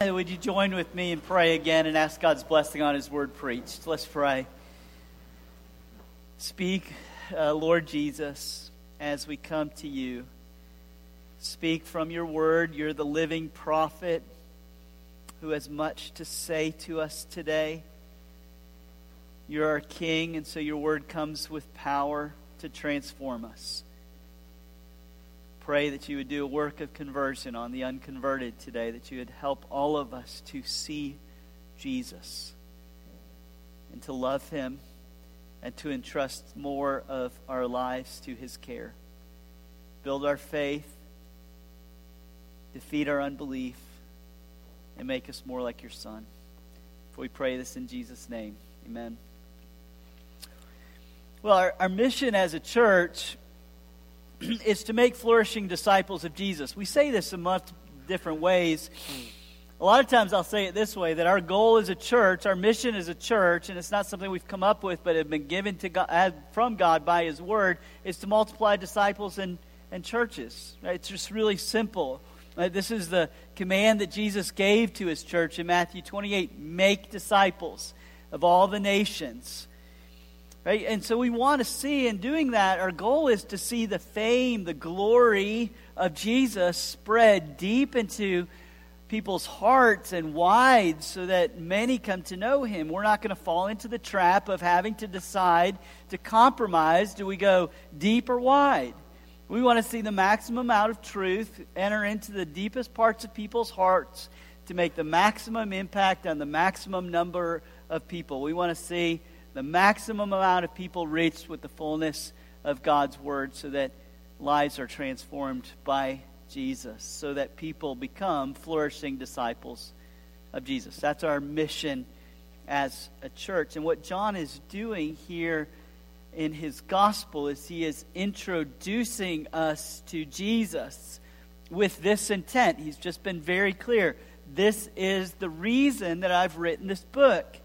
Would you join with me and pray again and ask God's blessing on His word preached? Let's pray. Speak, uh, Lord Jesus, as we come to you. Speak from your word. You're the living prophet who has much to say to us today. You're our King, and so your word comes with power to transform us pray that you would do a work of conversion on the unconverted today, that you would help all of us to see Jesus and to love him and to entrust more of our lives to his care. Build our faith, defeat our unbelief, and make us more like your Son. For we pray this in Jesus' name. Amen. Well, our, our mission as a church is to make flourishing disciples of Jesus. We say this in much different ways. A lot of times I'll say it this way that our goal as a church, our mission as a church, and it's not something we've come up with, but have been given to God, from God by His Word, is to multiply disciples and, and churches. Right? It's just really simple. This is the command that Jesus gave to His church in Matthew 28 make disciples of all the nations. Right? And so we want to see, in doing that, our goal is to see the fame, the glory of Jesus spread deep into people's hearts and wide so that many come to know him. We're not going to fall into the trap of having to decide to compromise do we go deep or wide? We want to see the maximum amount of truth enter into the deepest parts of people's hearts to make the maximum impact on the maximum number of people. We want to see the maximum amount of people reached with the fullness of God's word so that lives are transformed by Jesus, so that people become flourishing disciples of Jesus. That's our mission as a church. And what John is doing here in his gospel is he is introducing us to Jesus with this intent. He's just been very clear. This is the reason that I've written this book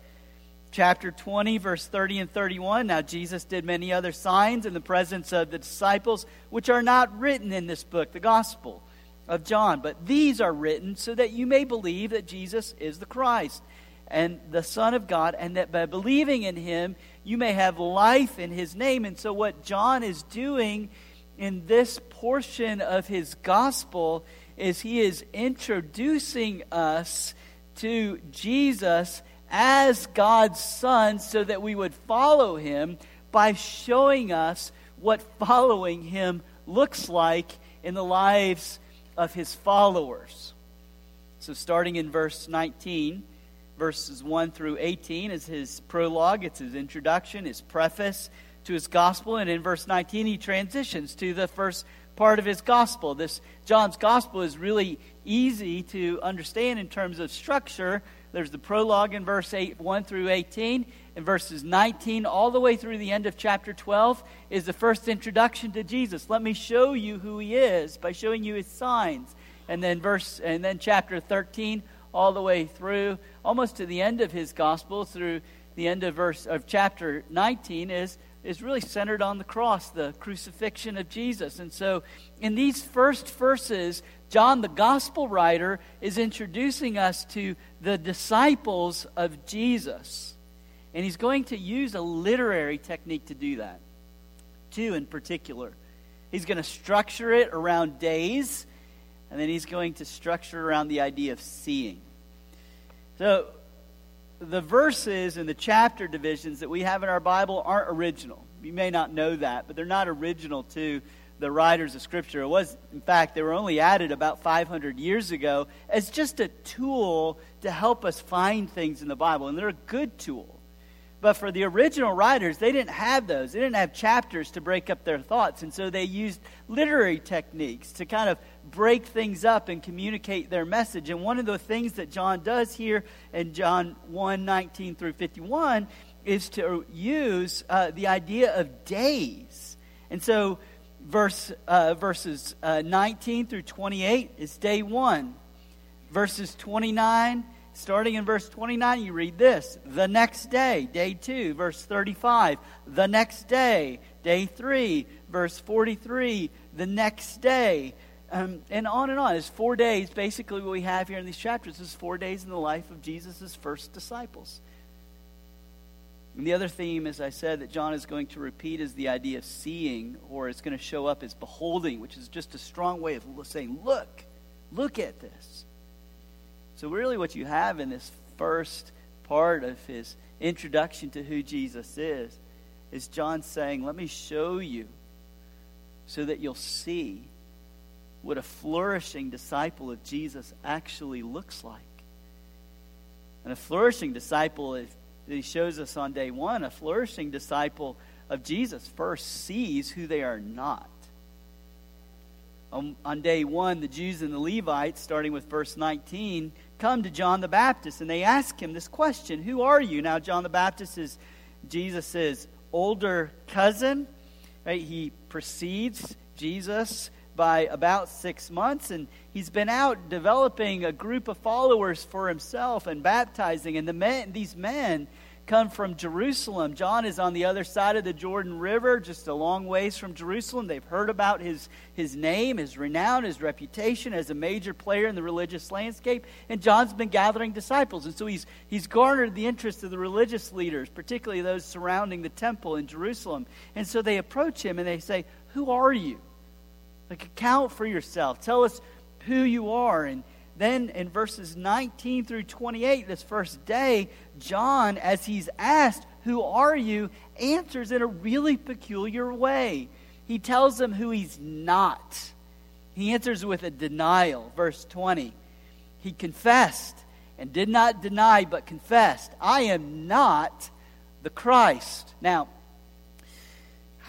chapter 20, verse 30 and 31. Now, Jesus did many other signs in the presence of the disciples, which are not written in this book, the Gospel of John. But these are written so that you may believe that Jesus is the Christ and the Son of God, and that by believing in him, you may have life in his name. And so, what John is doing in this portion of his Gospel is he is introducing us to Jesus as God's Son so that we would follow Him by showing us what following Him looks like in the lives of His followers. So, starting in verse 19, verses 1 through 18 is his prologue, it's his introduction, his preface to his gospel. And in verse 19, he transitions to the first part of his gospel. This John's gospel is really easy to understand in terms of structure there's the prologue in verse 8, 1 through 18. In verses 19 all the way through the end of chapter 12 is the first introduction to Jesus. Let me show you who he is by showing you his signs. And then verse and then chapter 13 all the way through almost to the end of his gospel through the end of verse of chapter 19 is is really centered on the cross, the crucifixion of Jesus. And so in these first verses, John, the gospel writer, is introducing us to the disciples of Jesus. And he's going to use a literary technique to do that. Two in particular. He's going to structure it around days, and then he's going to structure around the idea of seeing. So, the verses and the chapter divisions that we have in our Bible aren't original. You may not know that, but they're not original to the writers of Scripture. It was, in fact, they were only added about 500 years ago as just a tool to help us find things in the Bible, and they're a good tool. But for the original writers, they didn't have those. They didn't have chapters to break up their thoughts, and so they used literary techniques to kind of break things up and communicate their message. And one of the things that John does here in John 1 19 through 51 is to use uh, the idea of days. And so verse, uh, verses uh, 19 through 28 is day one. Verses 29, starting in verse 29, you read this the next day, day two, verse 35, the next day, day three, verse 43, the next day. Um, and on and on. It's four days, basically, what we have here in these chapters is four days in the life of Jesus' first disciples. And the other theme, as I said, that John is going to repeat is the idea of seeing, or it's going to show up as beholding, which is just a strong way of saying, look, look at this. So, really, what you have in this first part of his introduction to who Jesus is is John saying, Let me show you so that you'll see what a flourishing disciple of Jesus actually looks like. And a flourishing disciple is that he shows us on day one, a flourishing disciple of Jesus first sees who they are not. On, on, day one, the Jews and the Levites, starting with verse 19, come to John the Baptist and they ask him this question Who are you? Now, John the Baptist is Jesus' older cousin. Right? He precedes Jesus by about six months, and he's been out developing a group of followers for himself and baptizing. And the men, these men come from Jerusalem. John is on the other side of the Jordan River, just a long ways from Jerusalem. They've heard about his, his name, his renown, his reputation as a major player in the religious landscape. And John's been gathering disciples. And so he's, he's garnered the interest of the religious leaders, particularly those surrounding the temple in Jerusalem. And so they approach him and they say, Who are you? Like, account for yourself. Tell us who you are. And then in verses 19 through 28, this first day, John, as he's asked, Who are you? answers in a really peculiar way. He tells them who he's not. He answers with a denial. Verse 20. He confessed and did not deny, but confessed, I am not the Christ. Now,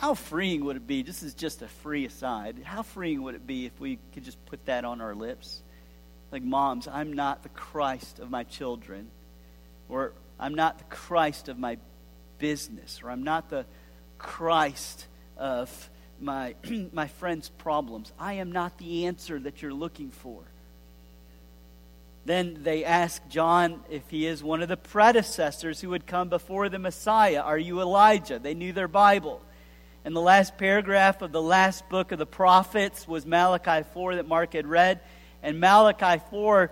how freeing would it be? This is just a free aside. How freeing would it be if we could just put that on our lips? Like, moms, I'm not the Christ of my children. Or I'm not the Christ of my business. Or I'm not the Christ of my, my friend's problems. I am not the answer that you're looking for. Then they ask John if he is one of the predecessors who would come before the Messiah. Are you Elijah? They knew their Bible. And the last paragraph of the last book of the prophets was Malachi 4 that Mark had read. And Malachi 4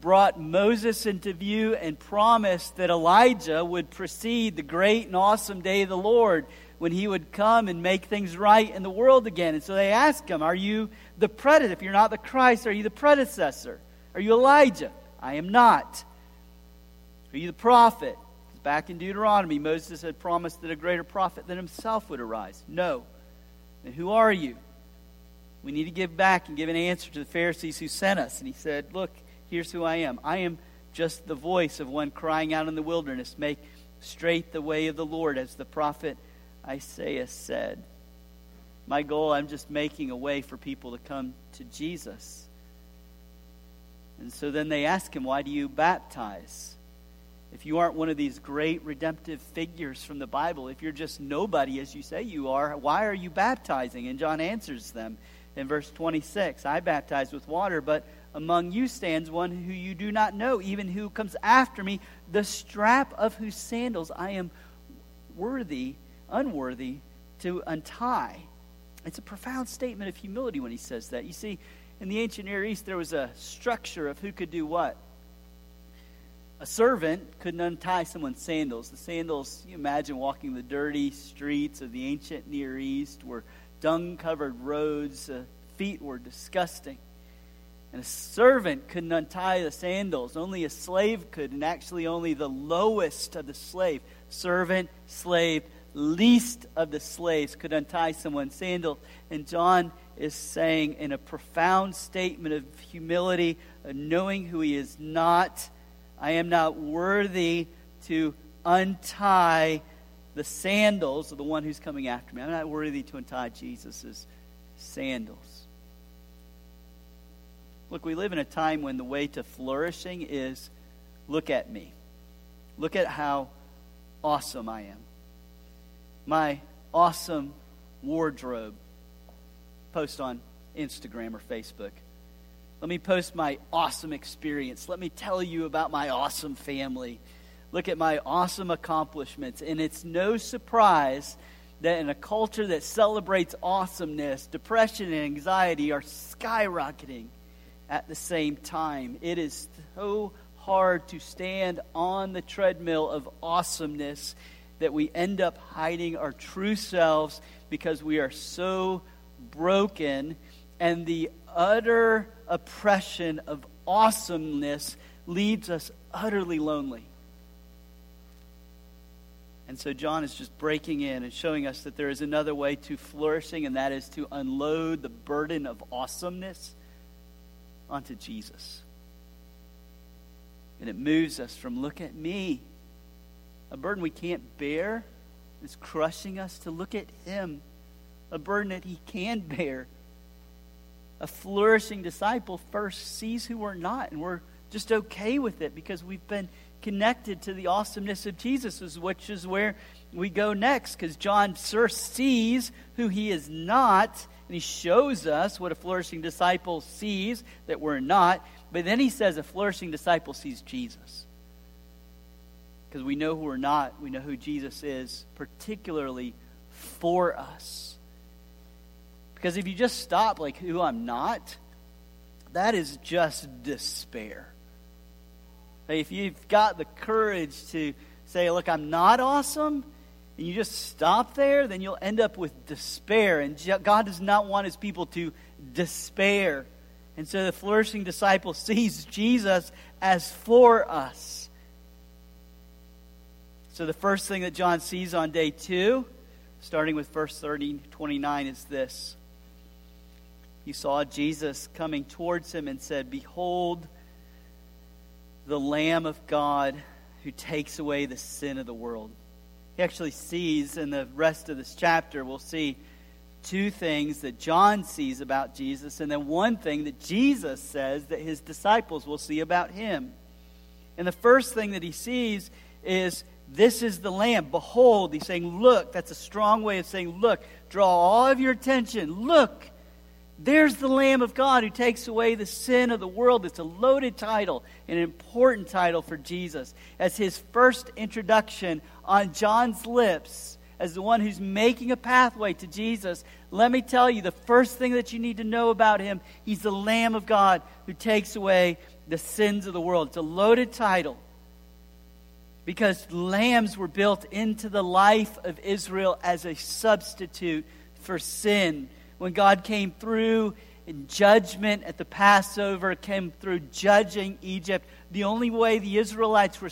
brought Moses into view and promised that Elijah would precede the great and awesome day of the Lord when he would come and make things right in the world again. And so they asked him, Are you the predecessor? If you're not the Christ, are you the predecessor? Are you Elijah? I am not. Are you the prophet? Back in Deuteronomy, Moses had promised that a greater prophet than himself would arise. No. And who are you? We need to give back and give an answer to the Pharisees who sent us. And he said, Look, here's who I am. I am just the voice of one crying out in the wilderness, Make straight the way of the Lord, as the prophet Isaiah said. My goal, I'm just making a way for people to come to Jesus. And so then they ask him, Why do you baptize? If you aren't one of these great redemptive figures from the Bible, if you're just nobody as you say you are, why are you baptizing? And John answers them in verse 26 I baptize with water, but among you stands one who you do not know, even who comes after me, the strap of whose sandals I am worthy, unworthy to untie. It's a profound statement of humility when he says that. You see, in the ancient Near East, there was a structure of who could do what. A servant couldn't untie someone's sandals. The sandals, you imagine walking the dirty streets of the ancient Near East, were dung covered roads. Uh, feet were disgusting. And a servant couldn't untie the sandals. Only a slave could, and actually only the lowest of the slave, servant, slave, least of the slaves could untie someone's sandal. And John is saying in a profound statement of humility, knowing who he is not I am not worthy to untie the sandals of the one who's coming after me. I'm not worthy to untie Jesus' sandals. Look, we live in a time when the way to flourishing is look at me. Look at how awesome I am. My awesome wardrobe. Post on Instagram or Facebook. Let me post my awesome experience. Let me tell you about my awesome family. Look at my awesome accomplishments. And it's no surprise that in a culture that celebrates awesomeness, depression and anxiety are skyrocketing at the same time. It is so hard to stand on the treadmill of awesomeness that we end up hiding our true selves because we are so broken and the utter oppression of awesomeness leaves us utterly lonely. And so John is just breaking in and showing us that there is another way to flourishing, and that is to unload the burden of awesomeness onto Jesus. And it moves us from look at me, a burden we can't bear is crushing us, to look at Him, a burden that He can bear. A flourishing disciple first sees who we're not, and we're just okay with it because we've been connected to the awesomeness of Jesus, which is where we go next, because John first sees who he is not, and he shows us what a flourishing disciple sees that we're not. But then he says a flourishing disciple sees Jesus. Because we know who we're not, we know who Jesus is, particularly for us. Because if you just stop, like, who I'm not, that is just despair. If you've got the courage to say, look, I'm not awesome, and you just stop there, then you'll end up with despair. And God does not want his people to despair. And so the flourishing disciple sees Jesus as for us. So the first thing that John sees on day two, starting with verse 30, 29, is this. He saw Jesus coming towards him and said, Behold, the Lamb of God who takes away the sin of the world. He actually sees in the rest of this chapter, we'll see two things that John sees about Jesus, and then one thing that Jesus says that his disciples will see about him. And the first thing that he sees is this is the Lamb. Behold, he's saying, Look. That's a strong way of saying, Look. Draw all of your attention. Look. There's the Lamb of God who takes away the sin of the world. It's a loaded title, an important title for Jesus. As his first introduction on John's lips, as the one who's making a pathway to Jesus, let me tell you the first thing that you need to know about him he's the Lamb of God who takes away the sins of the world. It's a loaded title because lambs were built into the life of Israel as a substitute for sin when God came through in judgment at the Passover, came through judging Egypt. The only way the Israelites were,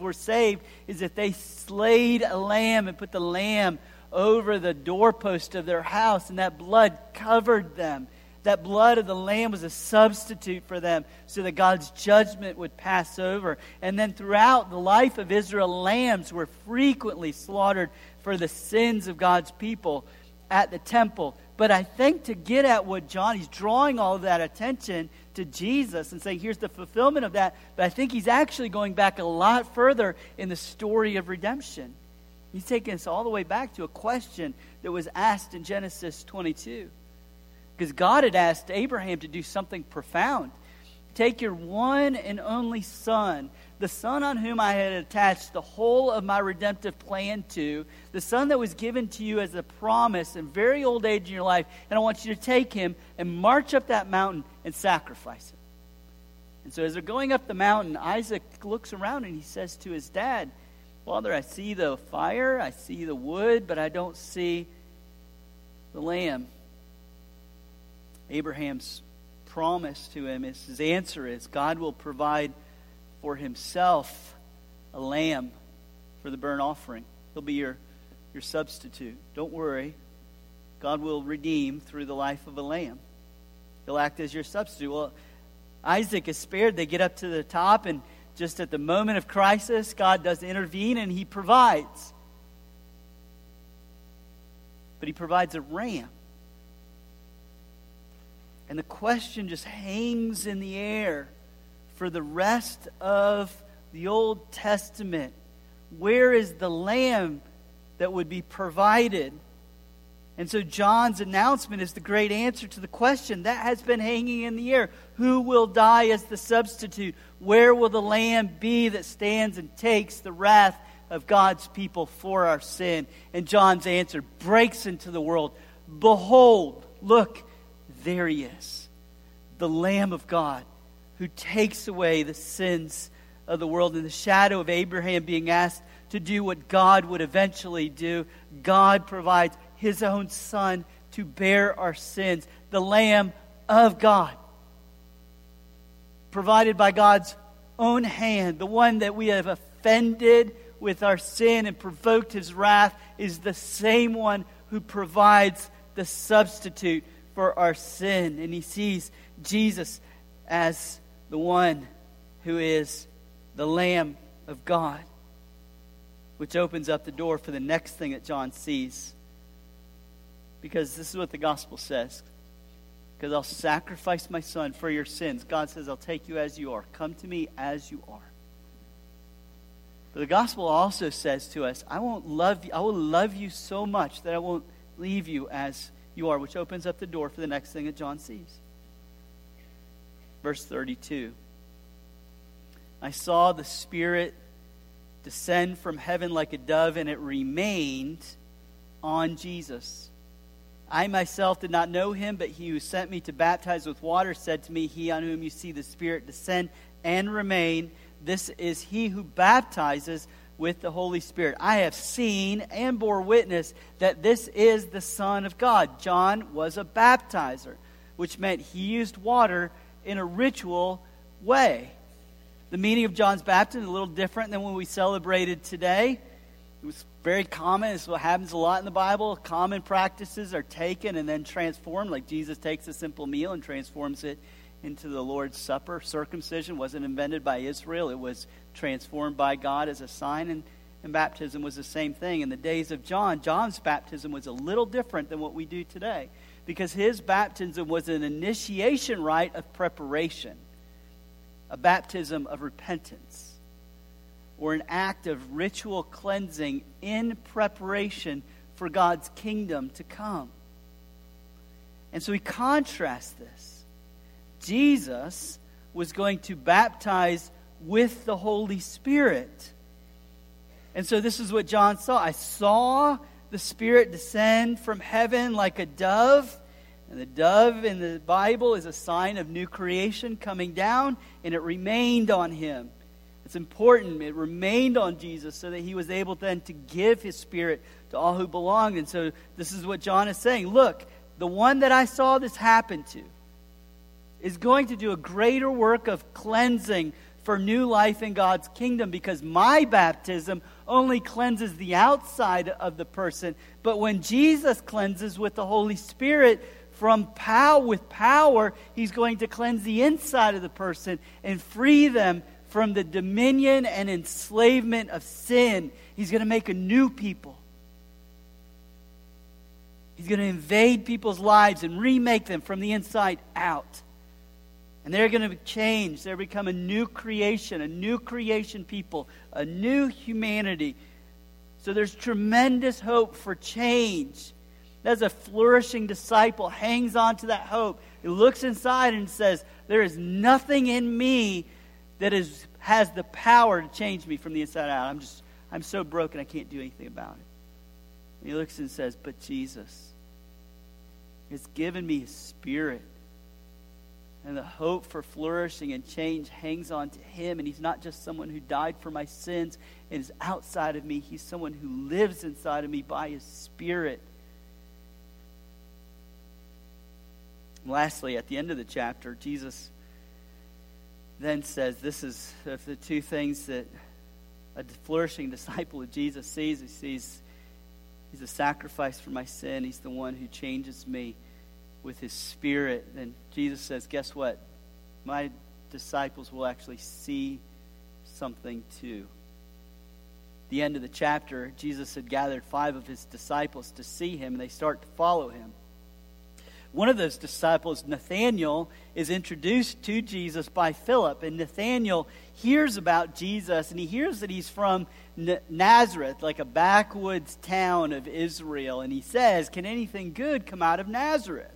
were saved is if they slayed a lamb and put the lamb over the doorpost of their house, and that blood covered them. That blood of the lamb was a substitute for them so that God's judgment would pass over. And then throughout the life of Israel, lambs were frequently slaughtered for the sins of God's people at the temple. But I think to get at what John, he's drawing all of that attention to Jesus and saying, here's the fulfillment of that. But I think he's actually going back a lot further in the story of redemption. He's taking us all the way back to a question that was asked in Genesis 22. Because God had asked Abraham to do something profound. Take your one and only son the Son on whom I had attached the whole of my redemptive plan to, the Son that was given to you as a promise in very old age in your life, and I want you to take him and march up that mountain and sacrifice him. And so as they're going up the mountain, Isaac looks around and he says to his dad, Father, I see the fire, I see the wood, but I don't see the lamb. Abraham's promise to him is his answer is God will provide for himself a lamb for the burnt offering. He'll be your, your substitute. Don't worry. God will redeem through the life of a lamb. He'll act as your substitute. Well, Isaac is spared. They get up to the top, and just at the moment of crisis, God does intervene and he provides. But he provides a ram. And the question just hangs in the air for the rest of the Old Testament. Where is the lamb that would be provided? And so John's announcement is the great answer to the question that has been hanging in the air. Who will die as the substitute? Where will the lamb be that stands and takes the wrath of God's people for our sin. And John's answer breaks into the world Behold, look, there he is, the Lamb of God who takes away the sins of the world. In the shadow of Abraham being asked to do what God would eventually do, God provides his own Son to bear our sins, the Lamb of God, provided by God's own hand, the one that we have offended with our sin and provoked his wrath, is the same one who provides the substitute for our sin. And he sees Jesus as the one who is the Lamb of God, which opens up the door for the next thing that John sees. Because this is what the gospel says. Because I'll sacrifice my son for your sins. God says, I'll take you as you are. Come to me as you are. But the gospel also says to us, I won't love you, I will love you so much that I won't leave you as you are, which opens up the door for the next thing that John sees. Verse 32. I saw the Spirit descend from heaven like a dove, and it remained on Jesus. I myself did not know him, but he who sent me to baptize with water said to me, He on whom you see the Spirit descend and remain, this is he who baptizes with the Holy Spirit. I have seen and bore witness that this is the Son of God. John was a baptizer, which meant he used water in a ritual way. The meaning of John's baptism is a little different than when we celebrated today. It was very common. Is what happens a lot in the Bible. Common practices are taken and then transformed, like Jesus takes a simple meal and transforms it into the Lord's Supper. Circumcision wasn't invented by Israel, it was transformed by God as a sign, and, and baptism was the same thing. In the days of John, John's baptism was a little different than what we do today because his baptism was an initiation rite of preparation, a baptism of repentance, or an act of ritual cleansing in preparation for God's kingdom to come. And so he contrasts this Jesus was going to baptize with the Holy Spirit. And so this is what John saw. I saw the Spirit descend from heaven like a dove. And the dove in the Bible is a sign of new creation coming down, and it remained on him. It's important. It remained on Jesus so that he was able then to give his Spirit to all who belonged. And so this is what John is saying. Look, the one that I saw this happen to, is going to do a greater work of cleansing for new life in God's kingdom because my baptism only cleanses the outside of the person. But when Jesus cleanses with the Holy Spirit from power with power, he's going to cleanse the inside of the person and free them from the dominion and enslavement of sin. He's going to make a new people. He's going to invade people's lives and remake them from the inside out. And they're going to change. They're become a new creation, a new creation people, a new humanity. So there's tremendous hope for change. As a flourishing disciple hangs on to that hope, he looks inside and says, There is nothing in me that is, has the power to change me from the inside out. I'm just, I'm so broken I can't do anything about it. And he looks and says, But Jesus has given me his spirit and the hope for flourishing and change hangs on to him. And he's not just someone who died for my sins and is outside of me, he's someone who lives inside of me by his Spirit. Lastly, at the end of the chapter, Jesus then says this is the two things that a flourishing disciple of Jesus sees. He sees he's a sacrifice for my sin, he's the one who changes me with his spirit. And Jesus says, Guess what? My disciples will actually see something too. The end of the chapter, Jesus had gathered five of his disciples to see him, and they start to follow him. One of those disciples, Nathanael, is introduced to Jesus by Philip. And Nathanael hears about Jesus, and he hears that he's from Nazareth, like a backwoods town of Israel. And he says, Can anything good come out of Nazareth?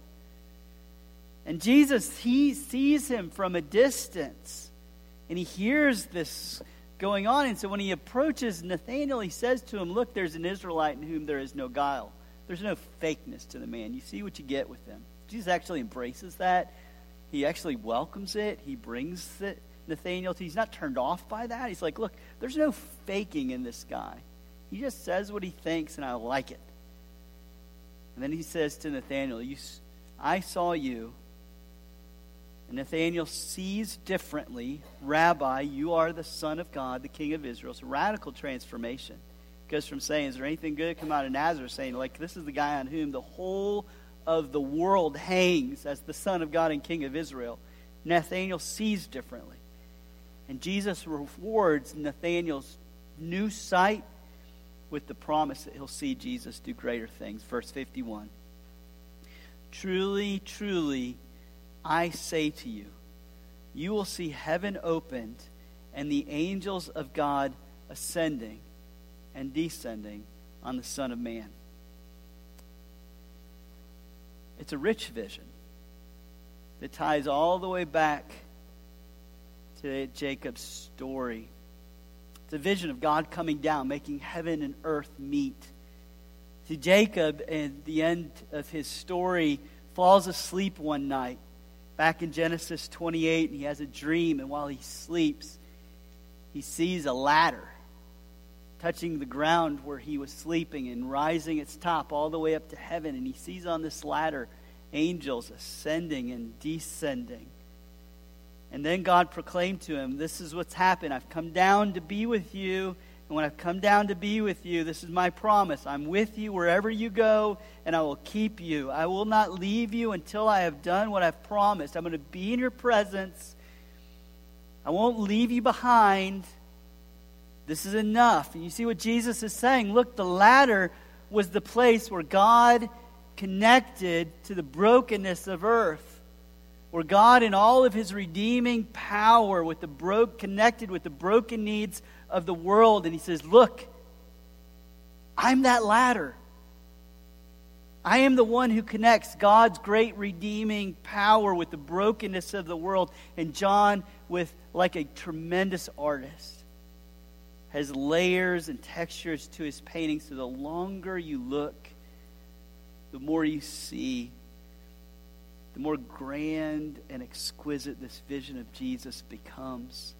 And Jesus, he sees him from a distance. And he hears this going on. And so when he approaches Nathanael, he says to him, Look, there's an Israelite in whom there is no guile. There's no fakeness to the man. You see what you get with him. Jesus actually embraces that. He actually welcomes it. He brings it, Nathanael to. He's not turned off by that. He's like, Look, there's no faking in this guy. He just says what he thinks, and I like it. And then he says to Nathanael, you, I saw you. And Nathanael sees differently, Rabbi, you are the Son of God, the King of Israel. It's radical transformation. Goes from saying, Is there anything good come out of Nazareth? saying, like, this is the guy on whom the whole of the world hangs as the Son of God and King of Israel. Nathanael sees differently. And Jesus rewards Nathanael's new sight with the promise that he'll see Jesus do greater things. Verse 51. Truly, truly, I say to you, you will see heaven opened and the angels of God ascending and descending on the Son of Man. It's a rich vision that ties all the way back to Jacob's story. It's a vision of God coming down, making heaven and earth meet. See, Jacob, at the end of his story, falls asleep one night back in Genesis 28, and he has a dream, and while he sleeps, he sees a ladder touching the ground where he was sleeping and rising its top all the way up to heaven. And he sees on this ladder angels ascending and descending. And then God proclaimed to him, This is what's happened. I've come down to be with you. And when I've come down to be with you, this is my promise. I'm with you wherever you go, and I will keep you. I will not leave you until I have done what I've promised. I'm going to be in your presence. I won't leave you behind. This is enough. And you see what Jesus is saying? Look, the ladder was the place where God connected to the brokenness of earth. Where God, in all of his redeeming power, with the broke, connected with the broken needs of the world, and he says, Look, I'm that ladder. I am the one who connects God's great redeeming power with the brokenness of the world. And John, with like a tremendous artist, has layers and textures to his painting. So the longer you look, the more you see, the more grand and exquisite this vision of Jesus becomes.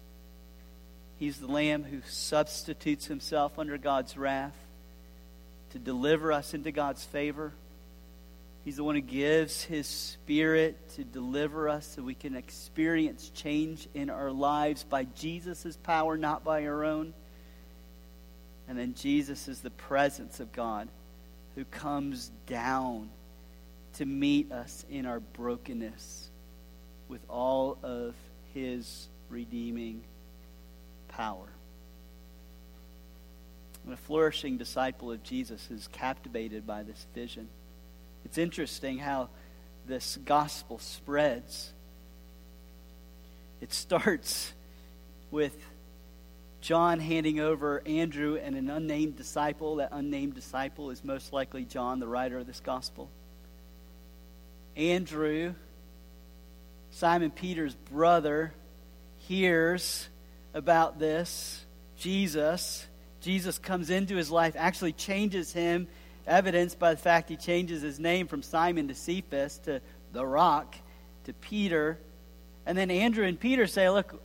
He's the Lamb who substitutes himself under God's wrath to deliver us into God's favor. He's the one who gives his spirit to deliver us so we can experience change in our lives by Jesus' power, not by our own. And then Jesus is the presence of God who comes down to meet us in our brokenness with all of his redeeming power. And a flourishing disciple of Jesus is captivated by this vision. It's interesting how this gospel spreads. It starts with John handing over Andrew and an unnamed disciple. That unnamed disciple is most likely John, the writer of this gospel. Andrew, Simon Peter's brother, hears about this. Jesus. Jesus comes into his life, actually changes him, evidenced by the fact he changes his name from Simon to Cephas to the rock to Peter. And then Andrew and Peter say, Look,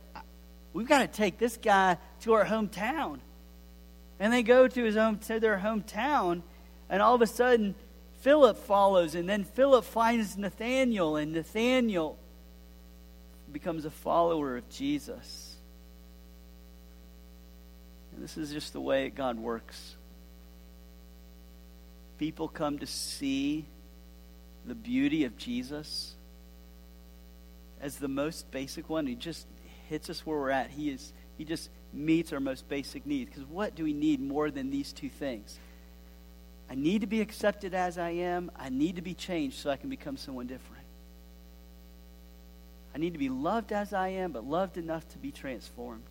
we've got to take this guy to our hometown. And they go to his home to their hometown, and all of a sudden Philip follows, and then Philip finds Nathanael, and Nathanael becomes a follower of Jesus. And this is just the way God works. People come to see the beauty of Jesus as the most basic one. He just hits us where we're at. He is he just meets our most basic needs. Because what do we need more than these two things? I need to be accepted as I am. I need to be changed so I can become someone different. I need to be loved as I am, but loved enough to be transformed.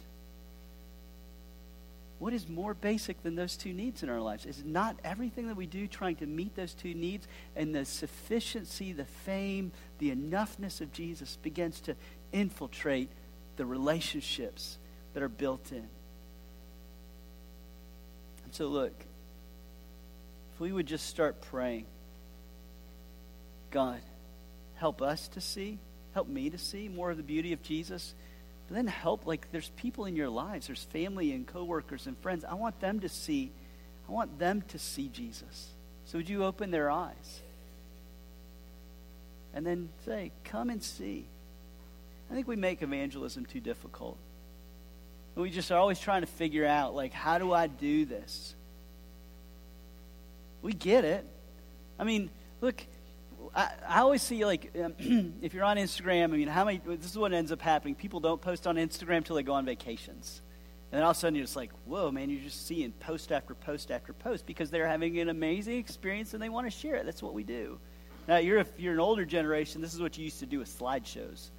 What is more basic than those two needs in our lives? Is not everything that we do trying to meet those two needs and the sufficiency, the fame, the enoughness of Jesus begins to infiltrate the relationships that are built in. And so, look, if we would just start praying, God, help us to see, help me to see more of the beauty of Jesus. But then help, like, there's people in your lives, there's family and coworkers and friends. I want them to see, I want them to see Jesus. So, would you open their eyes? And then say, come and see. I think we make evangelism too difficult. We just are always trying to figure out, like, how do I do this? We get it. I mean, look, I, I always see, like, um, if you're on Instagram, I mean, how many, this is what ends up happening. People don't post on Instagram until they go on vacations. And then all of a sudden you're just like, whoa, man, you're just seeing post after post after post because they're having an amazing experience and they want to share it. That's what we do. Now, you're, if you're an older generation, this is what you used to do with slideshows.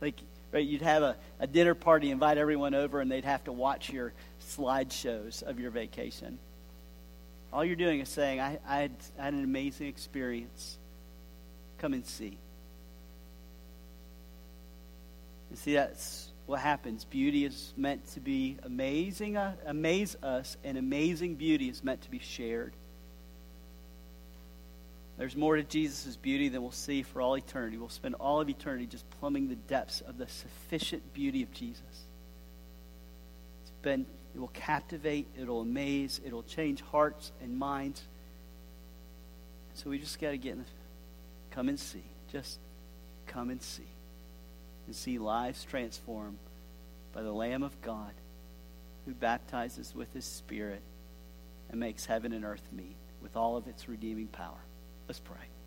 Like, right, you'd have a, a dinner party, invite everyone over, and they'd have to watch your slideshows of your vacation. All you're doing is saying, I, I, had, I had an amazing experience. Come and see. You see, that's what happens. Beauty is meant to be amazing, uh, amaze us, and amazing beauty is meant to be shared. There's more to Jesus' beauty than we'll see for all eternity. We'll spend all of eternity just plumbing the depths of the sufficient beauty of Jesus. It's been, it will captivate, it'll amaze, it'll change hearts and minds. So we just got to get in come and see. Just come and see. And see lives transformed by the Lamb of God who baptizes with his Spirit and makes heaven and earth meet with all of its redeeming power. Let's pray.